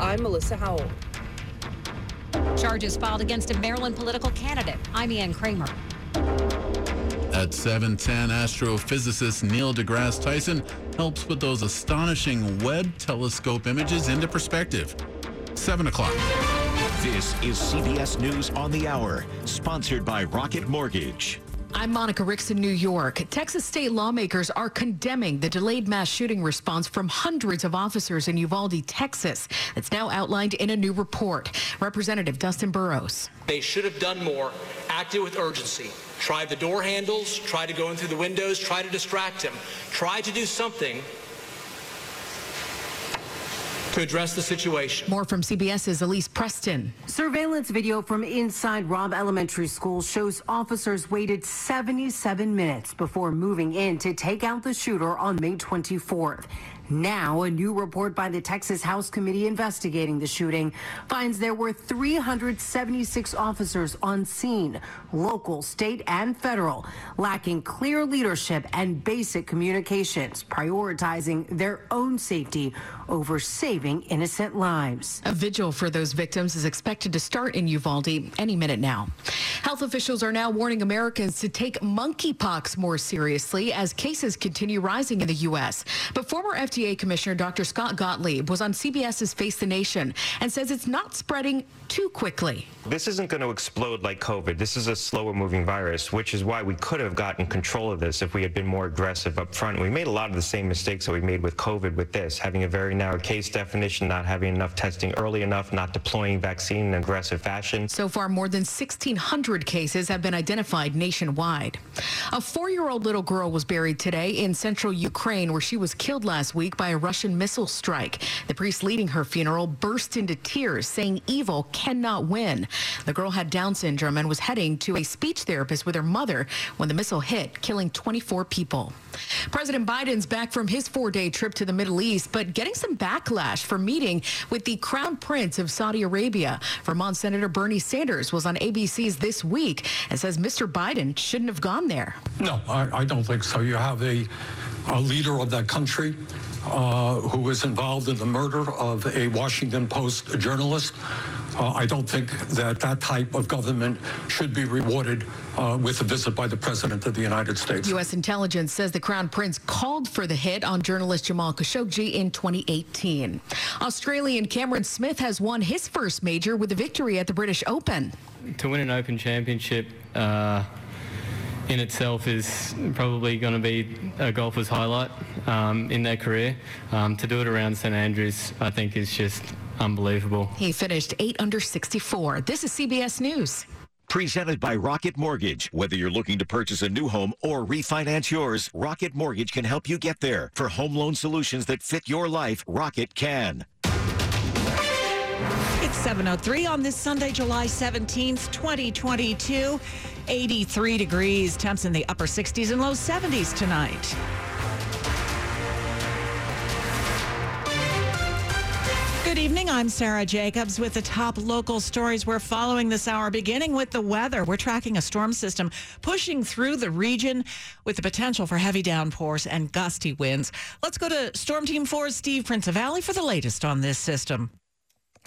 I'm Melissa Howell. Charges filed against a Maryland political candidate. I'm Ian Kramer. At 7:10, astrophysicist Neil deGrasse Tyson helps put those astonishing Webb telescope images into perspective. 7 o'clock. This is CBS News on the Hour, sponsored by Rocket Mortgage. I'm Monica Ricks in New York. Texas state lawmakers are condemning the delayed mass shooting response from hundreds of officers in Uvalde, Texas. It's now outlined in a new report. Representative Dustin Burrows. They should have done more, acted with urgency, tried the door handles, tried to go in through the windows, tried to distract him, tried to do something to address the situation. More from CBS's Elise Preston. Surveillance video from inside Robb Elementary School shows officers waited 77 minutes before moving in to take out the shooter on May 24th. Now, a new report by the Texas House Committee investigating the shooting finds there were 376 officers on scene, local, state, and federal, lacking clear leadership and basic communications, prioritizing their own safety over saving innocent lives. A vigil for those victims is expected to start in Uvalde any minute now. Health officials are now warning Americans to take monkeypox more seriously as cases continue rising in the U.S. But former FDA Commissioner Dr. Scott Gottlieb was on CBS's Face the Nation and says it's not spreading too quickly. This isn't going to explode like COVID. This is a slower moving virus, which is why we could have gotten control of this if we had been more aggressive up front. We made a lot of the same mistakes that we made with COVID with this, having a very narrow case definition, not having enough testing early enough, not deploying vaccine in an aggressive fashion. So far, more than 1,600 cases have been identified nationwide. A four year old little girl was buried today in central Ukraine, where she was killed last week by a Russian missile strike. The priest leading her funeral burst into tears, saying evil cannot win. The girl had Down syndrome and was heading to a speech therapist with her mother when the missile hit, killing 24 people. President Biden's back from his four day trip to the Middle East, but getting some backlash for meeting with the Crown Prince of Saudi Arabia. Vermont Senator Bernie Sanders was on ABC's This Week and says Mr. Biden shouldn't have gone there. No, I, I don't think so. You have a, a leader of that country uh, who was involved in the murder of a Washington Post journalist. Uh, I don't think that that type of government should be rewarded uh, with a visit by the President of the United States. U.S. intelligence says the Crown Prince called for the hit on journalist Jamal Khashoggi in 2018. Australian Cameron Smith has won his first major with a victory at the British Open. To win an Open Championship, uh, in itself is probably going to be a golfer's highlight um, in their career. Um, to do it around St Andrews, I think, is just unbelievable. He finished 8 under 64. This is CBS News. Presented by Rocket Mortgage. Whether you're looking to purchase a new home or refinance yours, Rocket Mortgage can help you get there. For home loan solutions that fit your life, Rocket can. It's 703 on this Sunday, July 17th, 2022. 83 degrees, temps in the upper 60s and low 70s tonight. Good evening. I'm Sarah Jacobs with the top local stories we're following this hour, beginning with the weather. We're tracking a storm system pushing through the region with the potential for heavy downpours and gusty winds. Let's go to Storm Team 4's Steve Prinzivalli for the latest on this system.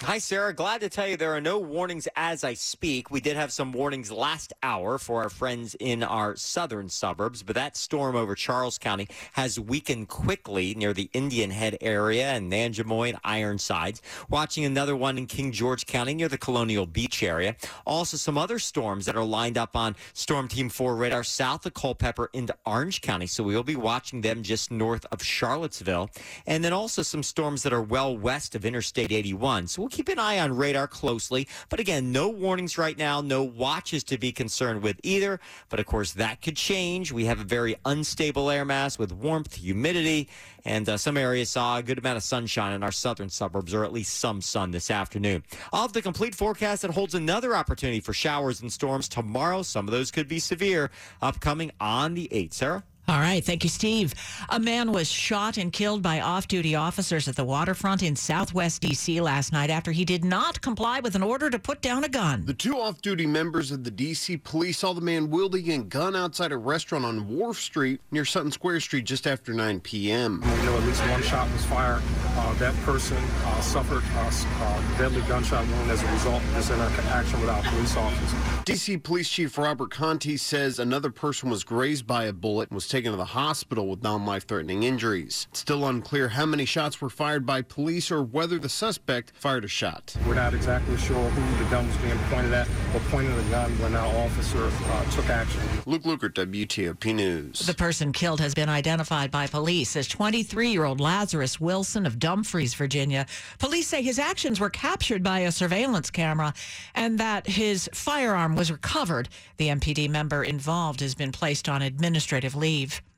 Hi, Sarah. Glad to tell you there are no warnings as I speak. We did have some warnings last hour for our friends in our southern suburbs, but that storm over Charles County has weakened quickly near the Indian Head area and Nanjemoy and Ironsides. Watching another one in King George County near the Colonial Beach area. Also, some other storms that are lined up on Storm Team 4 radar south of Culpeper into Orange County. So we'll be watching them just north of Charlottesville. And then also some storms that are well west of Interstate 81. So we'll keep an eye on radar closely. But again, no warnings right now, no watches to be concerned with either. But of course, that could change. We have a very unstable air mass with warmth, humidity, and uh, some areas saw a good amount of sunshine in our southern suburbs, or at least some sun this afternoon. Have the complete forecast that holds another opportunity for showers and storms tomorrow. Some of those could be severe, upcoming on the 8th. Sarah? All right. Thank you, Steve. A man was shot and killed by off duty officers at the waterfront in southwest D.C. last night after he did not comply with an order to put down a gun. The two off duty members of the D.C. police saw the man wielding a gun outside a restaurant on Wharf Street near Sutton Square Street just after 9 p.m. We know at least one shot was fired. Uh, that person uh, suffered a uh, deadly gunshot wound as a result of this interaction with our police officers. D.C. Police Chief Robert Contee says another person was grazed by a bullet and was taken to the hospital with non-life threatening injuries. It's still unclear how many shots were fired by police or whether the suspect fired a shot. We're not exactly sure who the gun was being pointed at or pointing the gun when our officer uh, took action. Luke Lukert, WTOP News. The person killed has been identified by police as 23-year-old Lazarus Wilson of Dumfries, Virginia. Police say his actions were captured by a surveillance camera and that his firearm was recovered. The MPD member involved has been placed on administrative leave leave.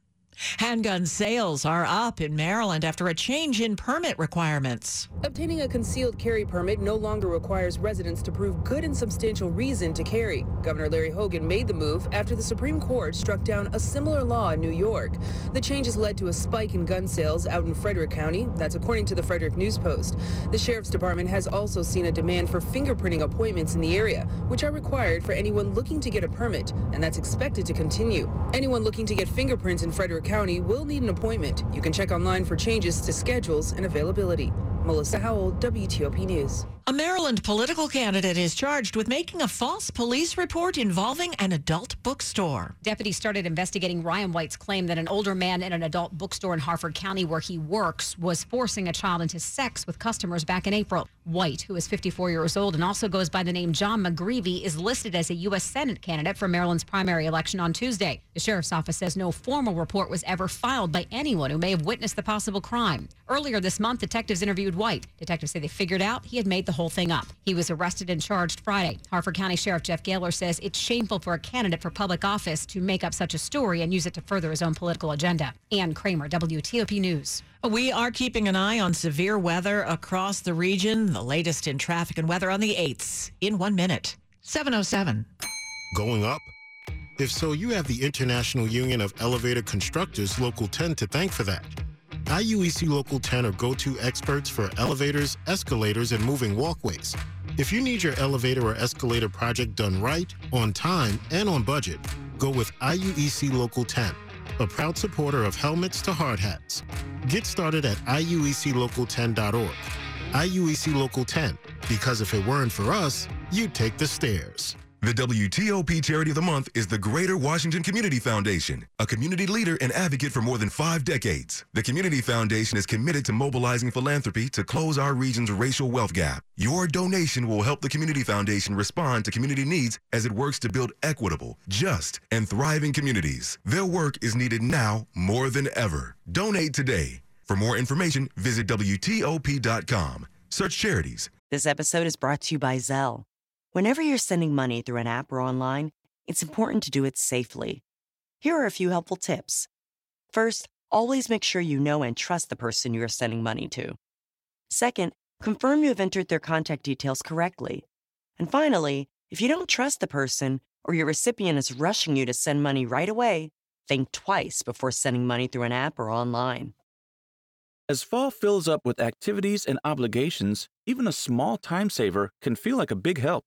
Handgun sales are up in Maryland after a change in permit requirements. Obtaining a concealed carry permit no longer requires residents to prove good and substantial reason to carry. Governor Larry Hogan made the move after the Supreme Court struck down a similar law in New York. The changes led to a spike in gun sales out in Frederick County. That's according to the Frederick News Post. The sheriff's department has also seen a demand for fingerprinting appointments in the area, which are required for anyone looking to get a permit, and that's expected to continue. Anyone looking to get fingerprints in Frederick County will need an appointment. You can check online for changes to schedules and availability. Melissa Howell, WTOP News. A Maryland political candidate is charged with making a false police report involving an adult bookstore. Deputies started investigating Ryan White's claim that an older man in an adult bookstore in Harford County where he works was forcing a child into sex with customers back in April. White, who is 54 years old and also goes by the name John McGreevy, is listed as a U.S. Senate candidate for Maryland's primary election on Tuesday. The sheriff's office says no formal report was ever filed by anyone who may have witnessed the possible crime. Earlier this month, detectives interviewed White. Detectives say they figured out he had made the whole thing up. He was arrested and charged Friday. Harford County Sheriff Jeff Gahler says it's shameful for a candidate for public office to make up such a story and use it to further his own political agenda. Ann Kramer, WTOP News. We are keeping an eye on severe weather across the region. The latest in traffic and weather on the 8th in one minute. 707. Going up? If so, you have the International Union of Elevator Constructors Local 10 to thank for that. IUEC Local 10 are go-to experts for elevators, escalators, and moving walkways. If you need your elevator or escalator project done right, on time, and on budget, go with IUEC Local 10, a proud supporter of helmets to hard hats. Get started at IUECLocal10.org. IUEC Local 10, because if it weren't for us, you'd take the stairs. The WTOP Charity of the Month is the Greater Washington Community Foundation, a community leader and advocate for more than five decades. The Community Foundation is committed to mobilizing philanthropy to close our region's racial wealth gap. Your donation will help the Community Foundation respond to community needs as it works to build equitable, just, and thriving communities. Their work is needed now more than ever. Donate today. For more information, visit WTOP.com. Search charities. This episode is brought to you by Zelle. Whenever you're sending money through an app or online, it's important to do it safely. Here are a few helpful tips. First, always make sure you know and trust the person you are sending money to. Second, confirm you have entered their contact details correctly. And finally, if you don't trust the person or your recipient is rushing you to send money right away, think twice before sending money through an app or online. As fall fills up with activities and obligations, even a small time saver can feel like a big help.